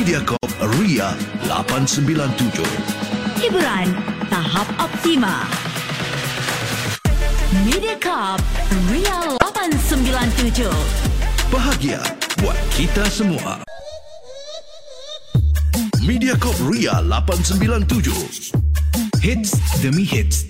Mediacorp Ria 897. Hiburan tahap optima. Mediacorp Ria 897. Bahagia buat kita semua. Mediacorp Ria 897. Hits demi hits.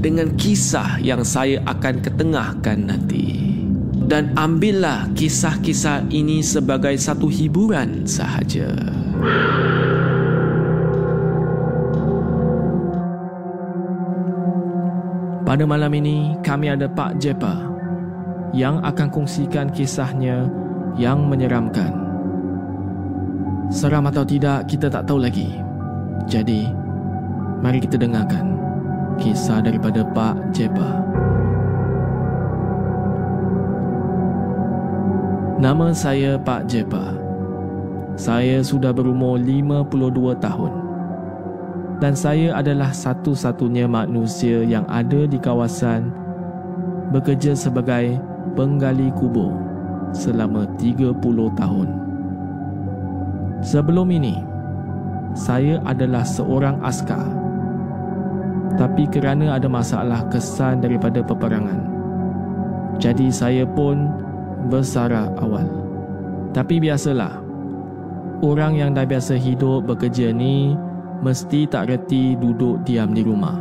dengan kisah yang saya akan ketengahkan nanti. Dan ambillah kisah-kisah ini sebagai satu hiburan sahaja. Pada malam ini, kami ada Pak Jepa yang akan kongsikan kisahnya yang menyeramkan. Seram atau tidak, kita tak tahu lagi. Jadi, mari kita dengarkan kisah daripada Pak Jepa. Nama saya Pak Jepa. Saya sudah berumur 52 tahun. Dan saya adalah satu-satunya manusia yang ada di kawasan bekerja sebagai penggali kubur selama 30 tahun. Sebelum ini, saya adalah seorang askar. Tapi kerana ada masalah kesan daripada peperangan, jadi saya pun bersara awal. Tapi biasalah, orang yang dah biasa hidup bekerja ni mesti tak reti duduk diam di rumah.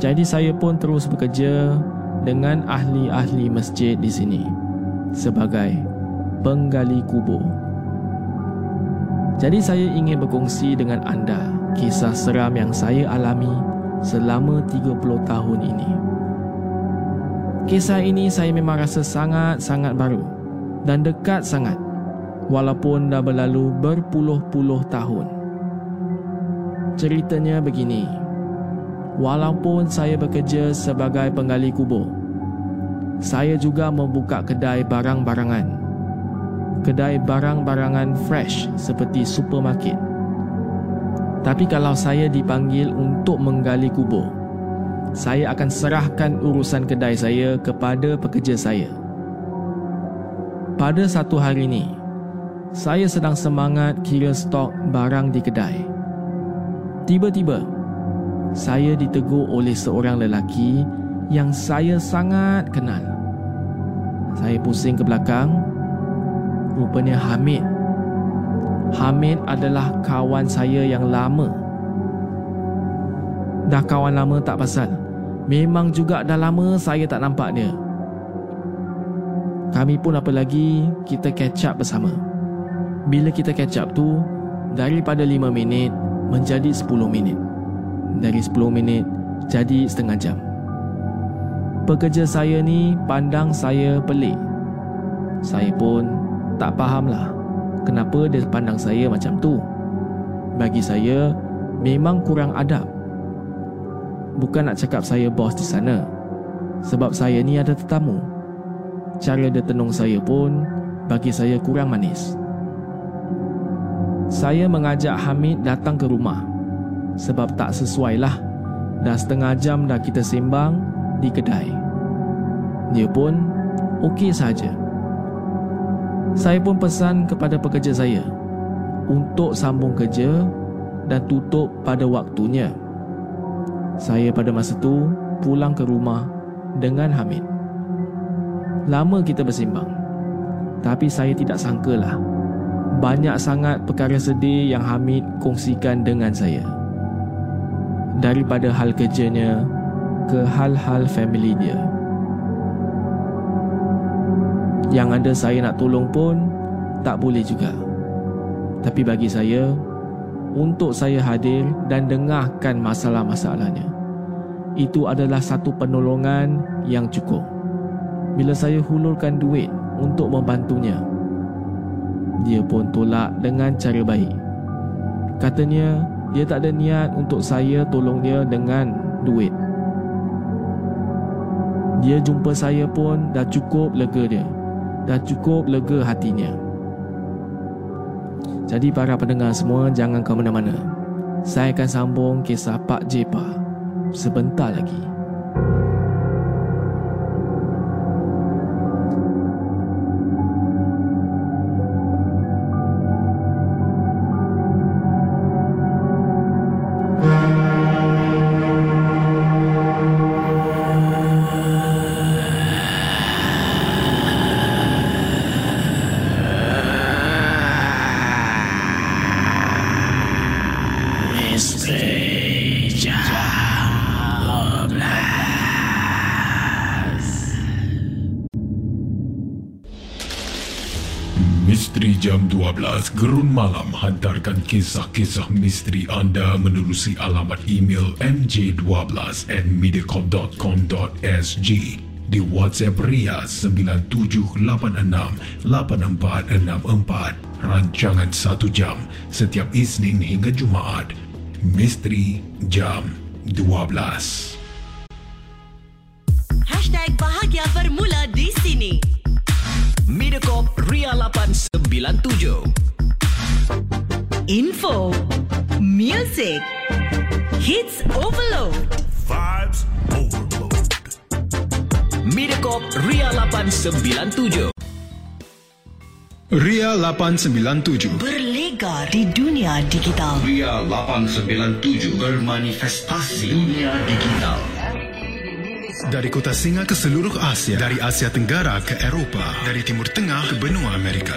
Jadi saya pun terus bekerja dengan ahli-ahli masjid di sini sebagai penggali kubur. Jadi saya ingin berkongsi dengan anda kisah seram yang saya alami selama 30 tahun ini. Kisah ini saya memang rasa sangat-sangat baru dan dekat sangat walaupun dah berlalu berpuluh-puluh tahun. Ceritanya begini. Walaupun saya bekerja sebagai penggali kubur, saya juga membuka kedai barang-barangan. Kedai barang-barangan fresh seperti supermarket. Tapi kalau saya dipanggil untuk menggali kubur, saya akan serahkan urusan kedai saya kepada pekerja saya. Pada satu hari ini, saya sedang semangat kira stok barang di kedai. Tiba-tiba, saya ditegur oleh seorang lelaki yang saya sangat kenal. Saya pusing ke belakang. Rupanya Hamid. Hamid adalah kawan saya yang lama. Dah kawan lama tak pasal. Memang juga dah lama saya tak nampak dia. Kami pun apa lagi, kita catch up bersama. Bila kita catch up tu, daripada 5 minit menjadi 10 minit. Dari 10 minit jadi setengah jam pekerja saya ni pandang saya pelik. Saya pun tak fahamlah kenapa dia pandang saya macam tu. Bagi saya, memang kurang adab. Bukan nak cakap saya bos di sana. Sebab saya ni ada tetamu. cara dia tenung saya pun bagi saya kurang manis. Saya mengajak Hamid datang ke rumah sebab tak sesuai lah. Dah setengah jam dah kita sembang di kedai. Dia pun okey saja. Saya pun pesan kepada pekerja saya untuk sambung kerja dan tutup pada waktunya. Saya pada masa tu pulang ke rumah dengan Hamid. Lama kita bersimbang. Tapi saya tidak sangkalah banyak sangat perkara sedih yang Hamid kongsikan dengan saya. Daripada hal kerjanya ke hal-hal family dia. Yang ada saya nak tolong pun tak boleh juga. Tapi bagi saya, untuk saya hadir dan dengarkan masalah-masalahnya. Itu adalah satu penolongan yang cukup. Bila saya hulurkan duit untuk membantunya, dia pun tolak dengan cara baik. Katanya, dia tak ada niat untuk saya tolong dia dengan duit. Dia jumpa saya pun dah cukup lega dia. Dah cukup lega hatinya. Jadi para pendengar semua jangan ke mana-mana. Saya akan sambung kisah Pak Jepa sebentar lagi. Kisah-kisah misteri anda menerusi alamat email mj12 at mediacorp.com.sg di WhatsApp Ria 97868464 rancangan 1 jam setiap Isnin hingga Jumaat Misteri Jam 12 Hashtag bahagia bermula di sini. Mediacorp Ria 897. Info. Music. Hits overload. Vibes Overload. Mediacorp Ria 897. Ria 897 Berlega di dunia digital. Ria 897 bermanifestasi dunia digital. Dari kota singa ke seluruh Asia Dari Asia Tenggara ke Eropah Dari Timur Tengah ke benua Amerika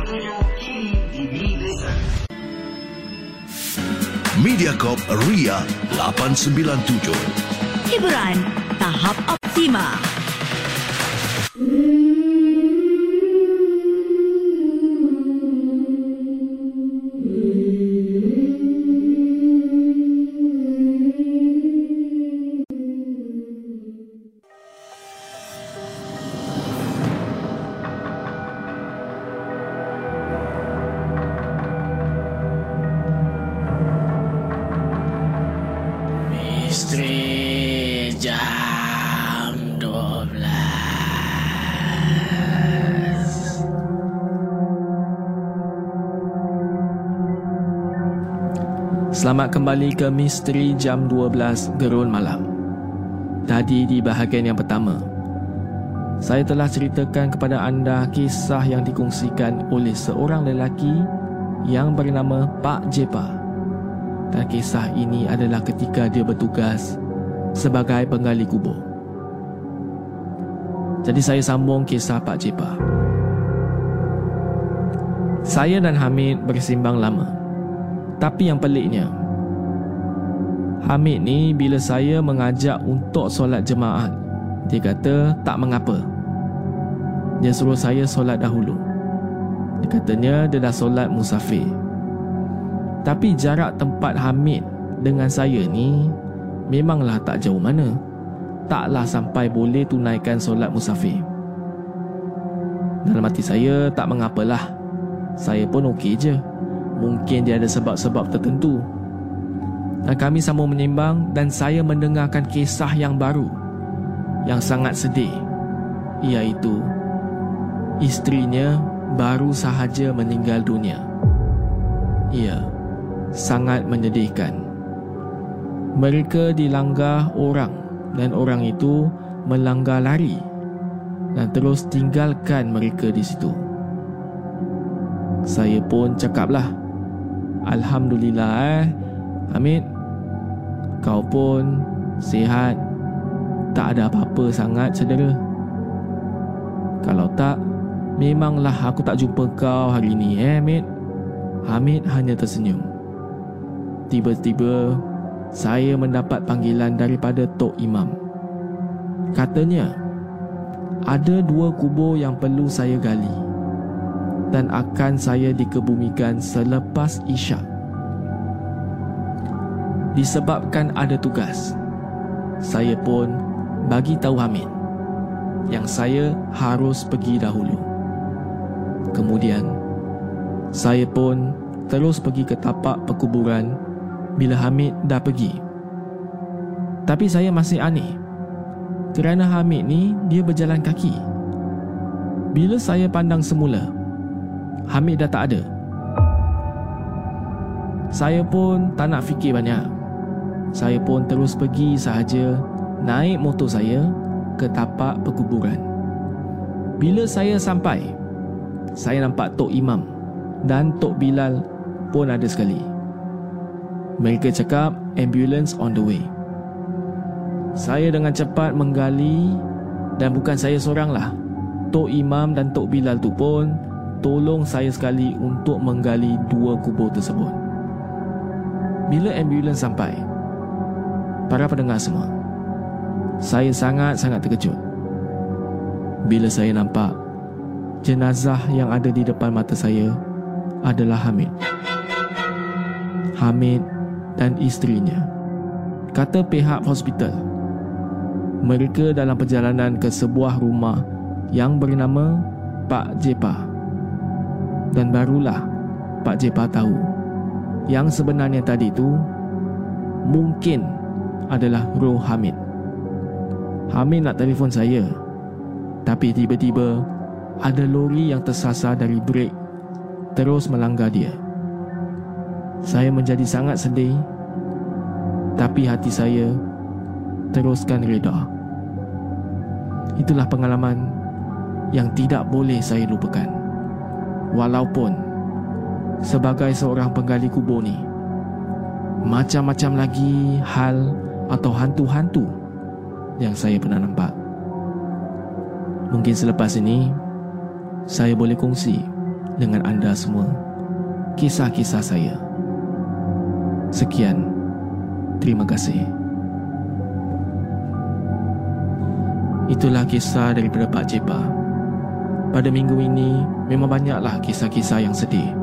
Mediacorp Ria 897. Hiburan tahap optima. Selamat kembali ke Misteri Jam 12 Gerun Malam Tadi di bahagian yang pertama Saya telah ceritakan kepada anda kisah yang dikongsikan oleh seorang lelaki Yang bernama Pak Jepa dan kisah ini adalah ketika dia bertugas sebagai penggali kubur. Jadi saya sambung kisah Pak Jepa. Saya dan Hamid bersimbang lama. Tapi yang peliknya, Hamid ni bila saya mengajak untuk solat jemaat, dia kata tak mengapa. Dia suruh saya solat dahulu. Dia katanya dia dah solat musafir. Tapi jarak tempat Hamid dengan saya ni memanglah tak jauh mana. Taklah sampai boleh tunaikan solat musafir. Dalam hati saya tak mengapalah. Saya pun okey je. Mungkin dia ada sebab-sebab tertentu. Dan kami sama menyembang dan saya mendengarkan kisah yang baru. Yang sangat sedih. Iaitu istrinya baru sahaja meninggal dunia. Ia sangat menyedihkan. Mereka dilanggar orang dan orang itu melanggar lari dan terus tinggalkan mereka di situ. Saya pun cakaplah, Alhamdulillah eh, Hamid, kau pun sihat, tak ada apa-apa sangat cedera. Kalau tak, memanglah aku tak jumpa kau hari ni eh Hamid. Hamid hanya tersenyum. Tiba-tiba, saya mendapat panggilan daripada Tok Imam. Katanya, ada dua kubur yang perlu saya gali dan akan saya dikebumikan selepas Isyak. Disebabkan ada tugas, saya pun bagi tahu Hamid yang saya harus pergi dahulu. Kemudian, saya pun terus pergi ke tapak perkuburan bila Hamid dah pergi. Tapi saya masih aneh kerana Hamid ni dia berjalan kaki. Bila saya pandang semula, Hamid dah tak ada. Saya pun tak nak fikir banyak. Saya pun terus pergi sahaja naik motor saya ke tapak perkuburan. Bila saya sampai, saya nampak Tok Imam dan Tok Bilal pun ada sekali. Mereka cakap ambulance on the way. Saya dengan cepat menggali dan bukan saya seoranglah. Tok Imam dan Tok Bilal tu pun tolong saya sekali untuk menggali dua kubur tersebut. Bila ambulans sampai, para pendengar semua, saya sangat-sangat terkejut. Bila saya nampak jenazah yang ada di depan mata saya adalah Hamid. Hamid dan isterinya. Kata pihak hospital, mereka dalam perjalanan ke sebuah rumah yang bernama Pak Jepa. Dan barulah Pak Jepa tahu yang sebenarnya tadi itu mungkin adalah roh Hamid. Hamid nak telefon saya. Tapi tiba-tiba ada lori yang tersasar dari brek terus melanggar dia. Saya menjadi sangat sedih tapi hati saya teruskan reda. Itulah pengalaman yang tidak boleh saya lupakan. Walaupun sebagai seorang penggali kubur ni, macam-macam lagi hal atau hantu-hantu yang saya pernah nampak. Mungkin selepas ini, saya boleh kongsi dengan anda semua kisah-kisah saya. Sekian, terima kasih. Itulah kisah daripada Pak Jepa. Pada minggu ini memang banyaklah kisah-kisah yang sedih.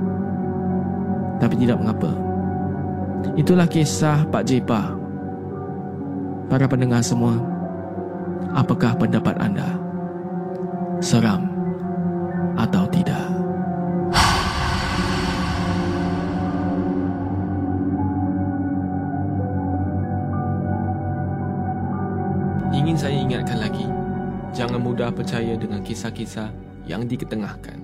Tapi tidak mengapa. Itulah kisah Pak Jepa. Para pendengar semua, apakah pendapat anda? Seram atau tidak? Ingin saya ingatkan lagi, jangan mudah percaya dengan kisah-kisah yang diketengahkan.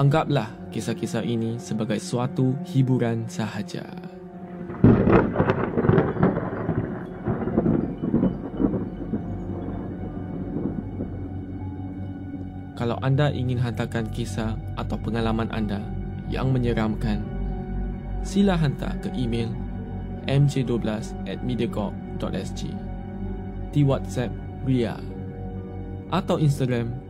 Anggaplah kisah-kisah ini sebagai suatu hiburan sahaja. Kalau anda ingin hantarkan kisah atau pengalaman anda yang menyeramkan, sila hantar ke email mj12 at mediacorp.sg di WhatsApp Ria atau Instagram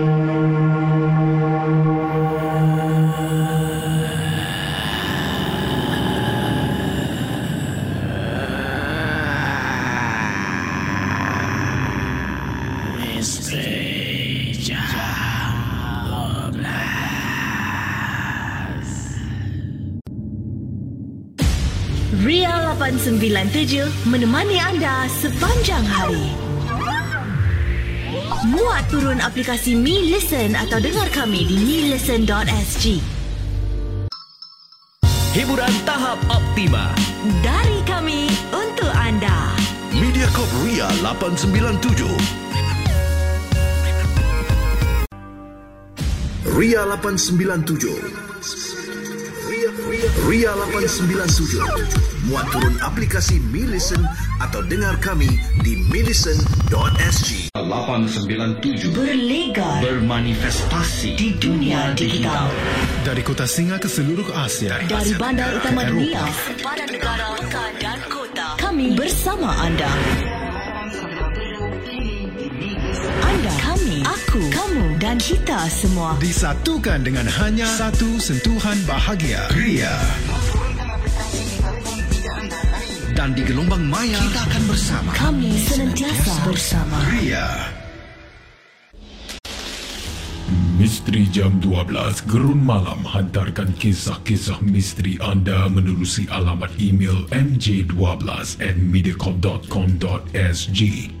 Ria 897 menemani anda sepanjang hari. Muat turun aplikasi Mi Listen atau dengar kami di milisten.sg. Hiburan tahap optima. Dari kami untuk anda. Mediacorp Ria 897. Ria 897. Ria, Ria, Ria 897. Muat turun aplikasi Mi Listen atau dengar kami di milisten.sg. 897 Berlegar bermanifestasi di dunia digital. Dari kota Singa ke seluruh Asia. Dari bandar utama ke dunia, sempadan negara, dan kota. Kami bersama anda. Anda, kami, aku, kamu dan kita semua. Disatukan dengan hanya satu sentuhan bahagia. Ria. dan di gelombang maya kita akan bersama. Kami senantiasa bersama. Ria. Misteri Jam 12 Gerun Malam hantarkan kisah-kisah misteri anda menerusi alamat email mj12 at mediacorp.com.sg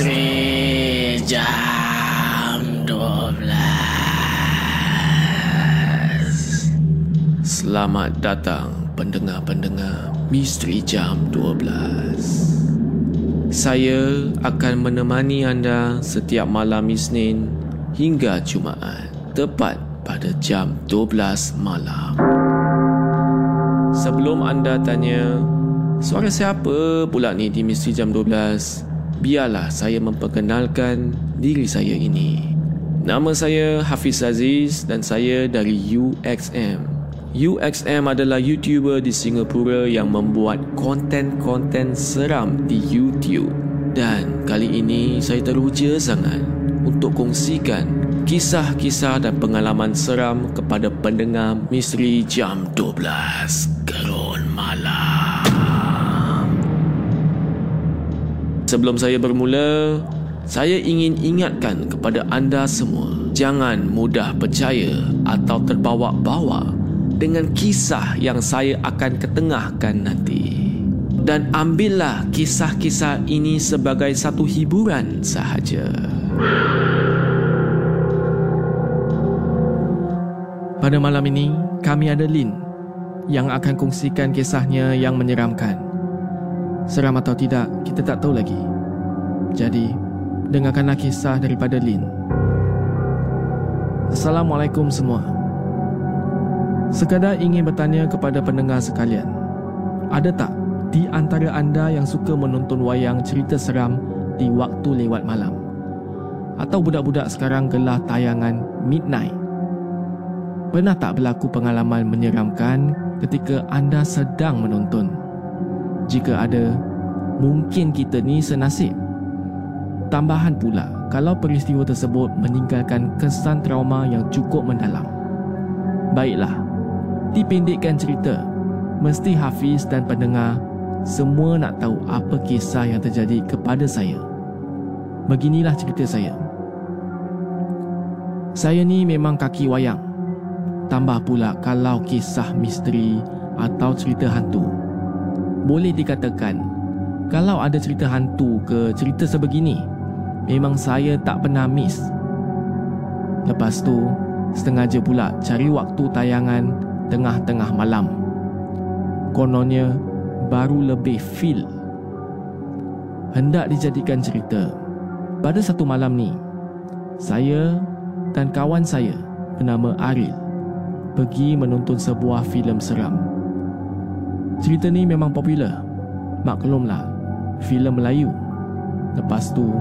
Misteri Jam 12 Selamat datang pendengar-pendengar Misteri Jam 12 Saya akan menemani anda setiap malam Isnin hingga Jumaat Tepat pada jam 12 malam. Sebelum anda tanya Suara siapa pula ni di Misteri Jam 12? Biarlah saya memperkenalkan diri saya ini. Nama saya Hafiz Aziz dan saya dari UXM. UXM adalah YouTuber di Singapura yang membuat konten-konten seram di YouTube. Dan kali ini saya teruja sangat untuk kongsikan kisah-kisah dan pengalaman seram kepada pendengar Misteri Jam 12 Gerun Malam. Sebelum saya bermula, saya ingin ingatkan kepada anda semua, jangan mudah percaya atau terbawa-bawa dengan kisah yang saya akan ketengahkan nanti. Dan ambillah kisah-kisah ini sebagai satu hiburan sahaja. Pada malam ini, kami ada Lin yang akan kongsikan kisahnya yang menyeramkan. Seram atau tidak, kita tak tahu lagi. Jadi, dengarkanlah kisah daripada Lin. Assalamualaikum semua. Sekadar ingin bertanya kepada pendengar sekalian. Ada tak di antara anda yang suka menonton wayang cerita seram di waktu lewat malam? Atau budak-budak sekarang gelar tayangan Midnight? Pernah tak berlaku pengalaman menyeramkan ketika anda sedang menonton? Jika ada, mungkin kita ni senasib. Tambahan pula, kalau peristiwa tersebut meninggalkan kesan trauma yang cukup mendalam. Baiklah, dipendekkan cerita. Mesti Hafiz dan pendengar semua nak tahu apa kisah yang terjadi kepada saya. Beginilah cerita saya. Saya ni memang kaki wayang. Tambah pula kalau kisah misteri atau cerita hantu. Boleh dikatakan, kalau ada cerita hantu ke cerita sebegini, memang saya tak pernah miss. Lepas tu, Sengaja pula cari waktu tayangan tengah-tengah malam. Kononnya baru lebih feel. Hendak dijadikan cerita. Pada satu malam ni, saya dan kawan saya bernama Aril pergi menonton sebuah filem seram. Cerita ni memang popular. Maklumlah, filem Melayu. Lepas tu,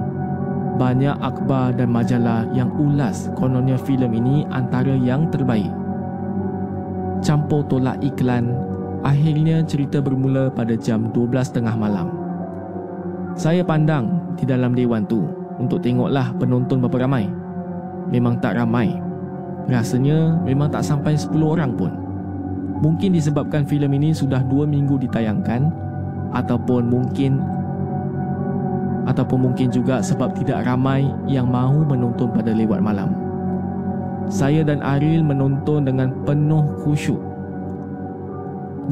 banyak akhbar dan majalah yang ulas kononnya filem ini antara yang terbaik. Campur tolak iklan, akhirnya cerita bermula pada jam 12.30 malam. Saya pandang di dalam dewan tu untuk tengoklah penonton berapa ramai. Memang tak ramai. Rasanya memang tak sampai 10 orang pun. Mungkin disebabkan filem ini sudah 2 minggu ditayangkan ataupun mungkin ataupun mungkin juga sebab tidak ramai yang mahu menonton pada lewat malam. Saya dan Aril menonton dengan penuh khusyuk.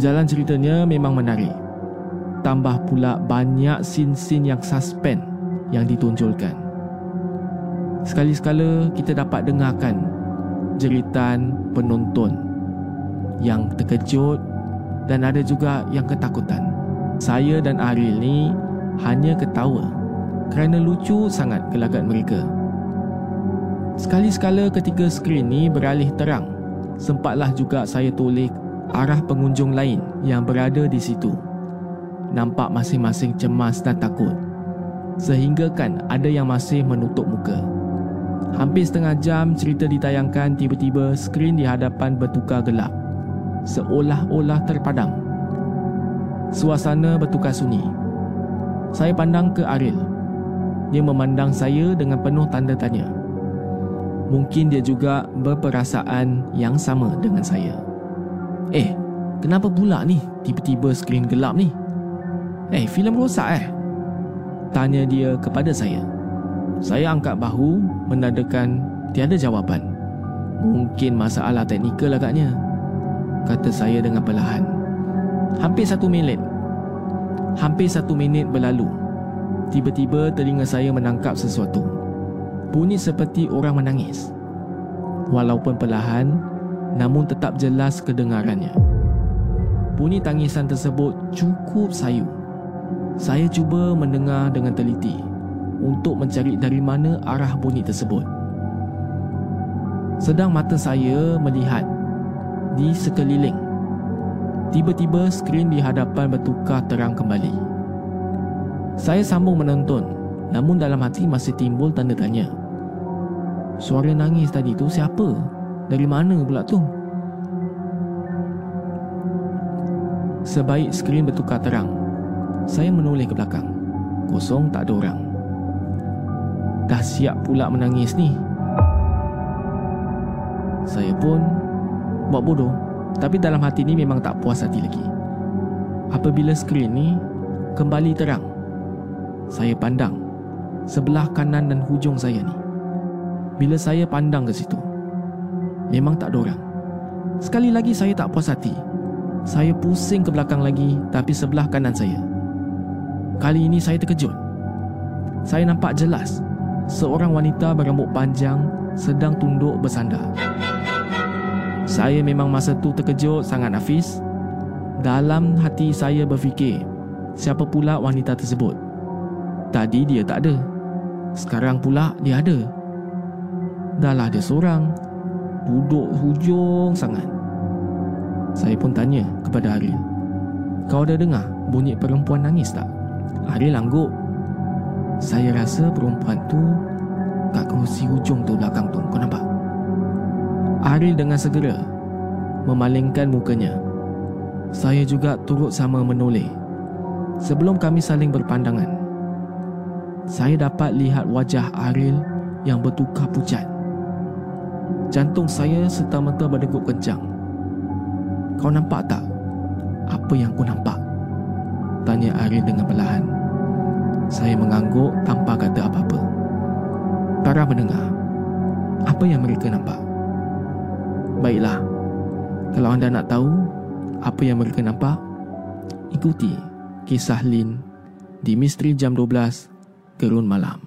Jalan ceritanya memang menarik. Tambah pula banyak sin-sin yang suspend yang ditonjolkan. Sekali-sekala kita dapat dengarkan jeritan penonton yang terkejut dan ada juga yang ketakutan. Saya dan Aril ni hanya ketawa kerana lucu sangat gelagat mereka. Sekali-sekala ketika skrin ni beralih terang, sempatlah juga saya toleh arah pengunjung lain yang berada di situ. Nampak masing-masing cemas dan takut. Sehingga kan ada yang masih menutup muka. Hampir setengah jam cerita ditayangkan tiba-tiba skrin di hadapan bertukar gelap. Seolah-olah terpadam. Suasana bertukar sunyi. Saya pandang ke Aril dia memandang saya dengan penuh tanda tanya. Mungkin dia juga berperasaan yang sama dengan saya. Eh, kenapa pula ni tiba-tiba skrin gelap ni? Eh, filem rosak eh? Tanya dia kepada saya. Saya angkat bahu menandakan tiada jawapan. Mungkin masalah teknikal agaknya. Kata saya dengan perlahan. Hampir satu minit. Hampir satu minit berlalu. Tiba-tiba telinga saya menangkap sesuatu. Bunyi seperti orang menangis. Walaupun perlahan, namun tetap jelas kedengarannya. Bunyi tangisan tersebut cukup sayu. Saya cuba mendengar dengan teliti untuk mencari dari mana arah bunyi tersebut. Sedang mata saya melihat di sekeliling. Tiba-tiba skrin di hadapan bertukar terang kembali. Saya sambung menonton Namun dalam hati masih timbul tanda tanya Suara nangis tadi tu siapa? Dari mana pula tu? Sebaik skrin bertukar terang Saya menoleh ke belakang Kosong tak ada orang Dah siap pula menangis ni Saya pun Buat bodoh Tapi dalam hati ni memang tak puas hati lagi Apabila skrin ni Kembali terang saya pandang sebelah kanan dan hujung saya ni. Bila saya pandang ke situ, memang tak ada orang. Sekali lagi saya tak puas hati. Saya pusing ke belakang lagi tapi sebelah kanan saya. Kali ini saya terkejut. Saya nampak jelas seorang wanita berambut panjang sedang tunduk bersandar. Saya memang masa tu terkejut sangat nafis. Dalam hati saya berfikir, siapa pula wanita tersebut? Tadi dia tak ada Sekarang pula dia ada Dahlah dia seorang Duduk hujung sangat Saya pun tanya kepada Aril Kau ada dengar bunyi perempuan nangis tak? Aril angguk Saya rasa perempuan tu Kat kerusi hujung tu belakang tu Kau nampak? Aril dengan segera Memalingkan mukanya Saya juga turut sama menoleh Sebelum kami saling berpandangan saya dapat lihat wajah Aril yang bertukar pucat. Jantung saya serta-merta berdegup kencang. Kau nampak tak apa yang aku nampak? Tanya Aril dengan perlahan. Saya mengangguk tanpa kata apa-apa. Para mendengar. Apa yang mereka nampak? Baiklah. Kalau anda nak tahu apa yang mereka nampak, ikuti kisah Lin di Misteri Jam 12 gerun malam.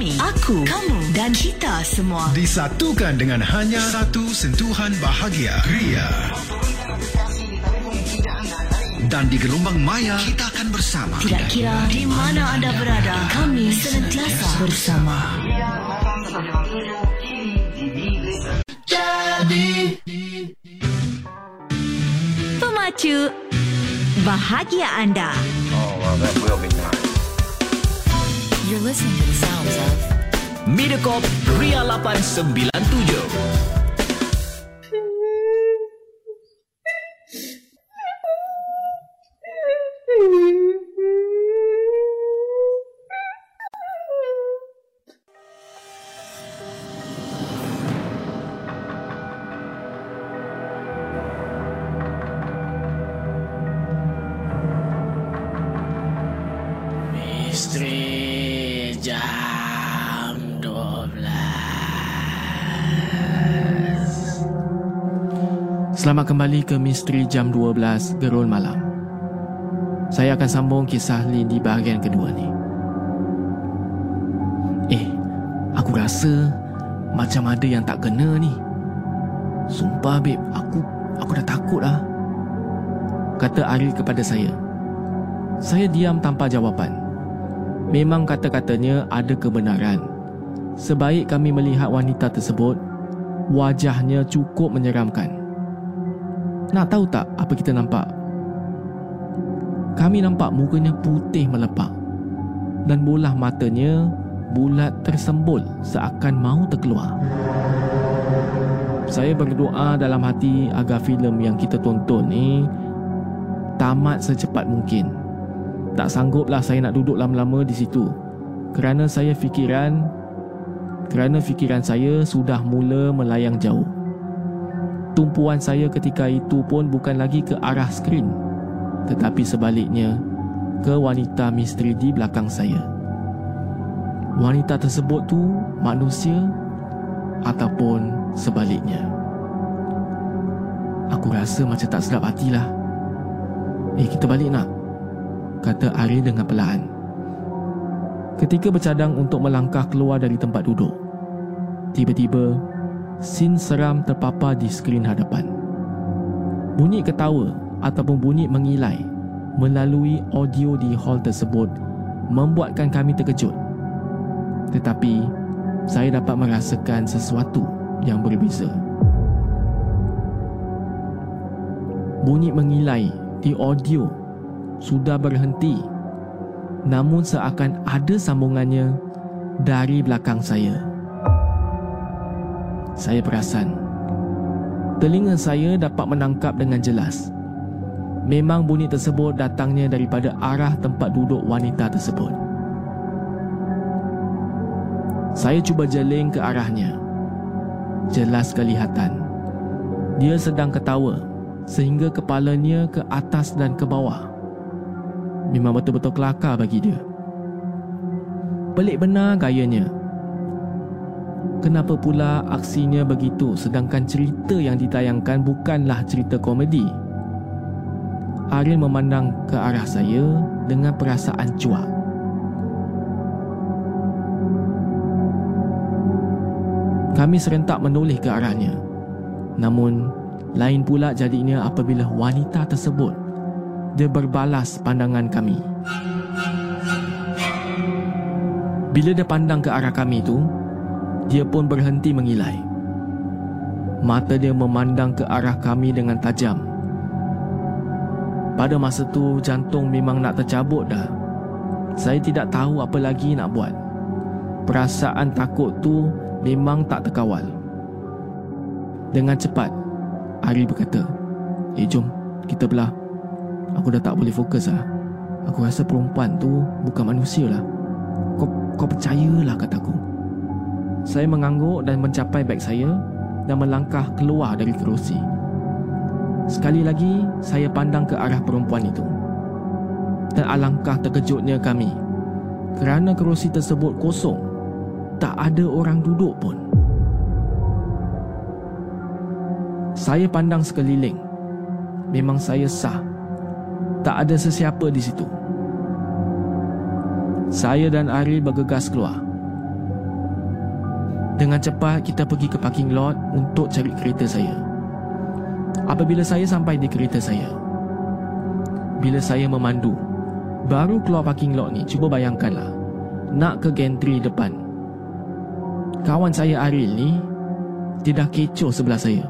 Kami, aku, kamu dan kita semua. Disatukan dengan hanya satu sentuhan bahagia. Ria. Dan di gelombang maya, kita akan bersama. Tidak kira di mana anda berada, kami senantiasa bersama. Pemacu bahagia anda. You're listening to the sounds of Mediacorp Ria 897. Selamat kembali ke Misteri Jam 12 Gerul Malam. Saya akan sambung kisah Lin di bahagian kedua ni. Eh, aku rasa macam ada yang tak kena ni. Sumpah babe, aku aku dah takut lah. Kata Aril kepada saya. Saya diam tanpa jawapan. Memang kata-katanya ada kebenaran. Sebaik kami melihat wanita tersebut, wajahnya cukup menyeramkan. Nak tahu tak apa kita nampak? Kami nampak mukanya putih melepak dan bolah matanya bulat tersembul seakan mau terkeluar. Saya berdoa dalam hati agar filem yang kita tonton ni tamat secepat mungkin. Tak sangguplah saya nak duduk lama-lama di situ. Kerana saya fikiran kerana fikiran saya sudah mula melayang jauh. Tumpuan saya ketika itu pun bukan lagi ke arah skrin tetapi sebaliknya ke wanita misteri di belakang saya. Wanita tersebut tu manusia ataupun sebaliknya. Aku rasa macam tak sedap hatilah. Eh, kita balik nak kata Ari dengan perlahan. Ketika bercadang untuk melangkah keluar dari tempat duduk, tiba-tiba sin seram terpapar di skrin hadapan. Bunyi ketawa ataupun bunyi mengilai melalui audio di hall tersebut membuatkan kami terkejut. Tetapi saya dapat merasakan sesuatu yang berbeza. Bunyi mengilai di audio sudah berhenti namun seakan ada sambungannya dari belakang saya. Saya perasan telinga saya dapat menangkap dengan jelas. Memang bunyi tersebut datangnya daripada arah tempat duduk wanita tersebut. Saya cuba jeling ke arahnya. Jelas kelihatan. Dia sedang ketawa sehingga kepalanya ke atas dan ke bawah. Memang betul-betul kelakar bagi dia. Pelik benar gayanya. Kenapa pula aksinya begitu sedangkan cerita yang ditayangkan bukanlah cerita komedi? Ariel memandang ke arah saya dengan perasaan cuak. Kami serentak menoleh ke arahnya. Namun, lain pula jadinya apabila wanita tersebut dia berbalas pandangan kami. Bila dia pandang ke arah kami itu, dia pun berhenti mengilai. Mata dia memandang ke arah kami dengan tajam. Pada masa tu jantung memang nak tercabut dah. Saya tidak tahu apa lagi nak buat. Perasaan takut tu memang tak terkawal. Dengan cepat, Ari berkata, Eh jom, kita belah. Aku dah tak boleh fokus lah. Aku rasa perempuan tu bukan manusia lah. Kau, kau percayalah kataku. Saya mengangguk dan mencapai beg saya dan melangkah keluar dari kerusi. Sekali lagi, saya pandang ke arah perempuan itu. Dan alangkah terkejutnya kami kerana kerusi tersebut kosong. Tak ada orang duduk pun. Saya pandang sekeliling. Memang saya sah. Tak ada sesiapa di situ. Saya dan Ari bergegas keluar. Dengan cepat kita pergi ke parking lot untuk cari kereta saya. Apabila saya sampai di kereta saya, bila saya memandu, baru keluar parking lot ni, cuba bayangkanlah, nak ke gantry depan. Kawan saya Aril ni, dia dah kecoh sebelah saya.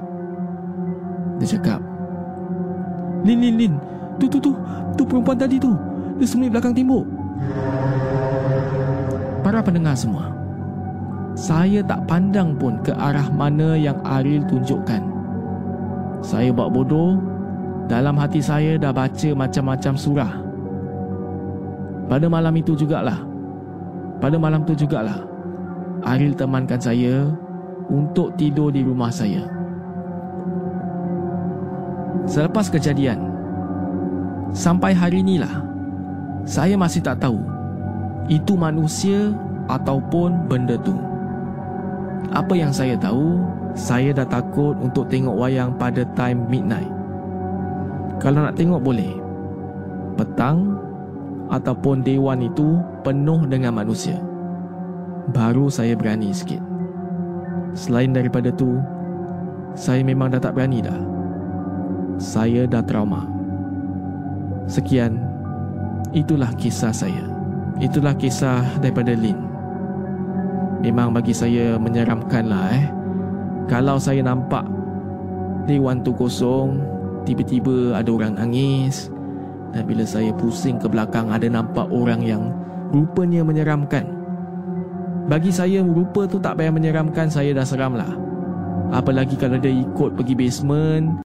Dia cakap, Lin, Lin, Lin, tu, tu, tu, tu perempuan tadi tu. Dia sembunyi belakang tembok. Para pendengar semua, saya tak pandang pun ke arah mana yang Aril tunjukkan. Saya buat bodoh, dalam hati saya dah baca macam-macam surah. Pada malam itu jugalah, pada malam tu jugalah, Aril temankan saya untuk tidur di rumah saya. Selepas kejadian, sampai hari inilah, saya masih tak tahu itu manusia ataupun benda tu. Apa yang saya tahu, saya dah takut untuk tengok wayang pada time midnight. Kalau nak tengok boleh. Petang ataupun dewan itu penuh dengan manusia. Baru saya berani sikit. Selain daripada tu, saya memang dah tak berani dah. Saya dah trauma. Sekian, itulah kisah saya. Itulah kisah daripada Lin. Memang bagi saya menyeramkan lah eh. Kalau saya nampak Dewan tu kosong Tiba-tiba ada orang nangis Dan bila saya pusing ke belakang Ada nampak orang yang Rupanya menyeramkan Bagi saya rupa tu tak payah menyeramkan Saya dah seram lah Apalagi kalau dia ikut pergi basement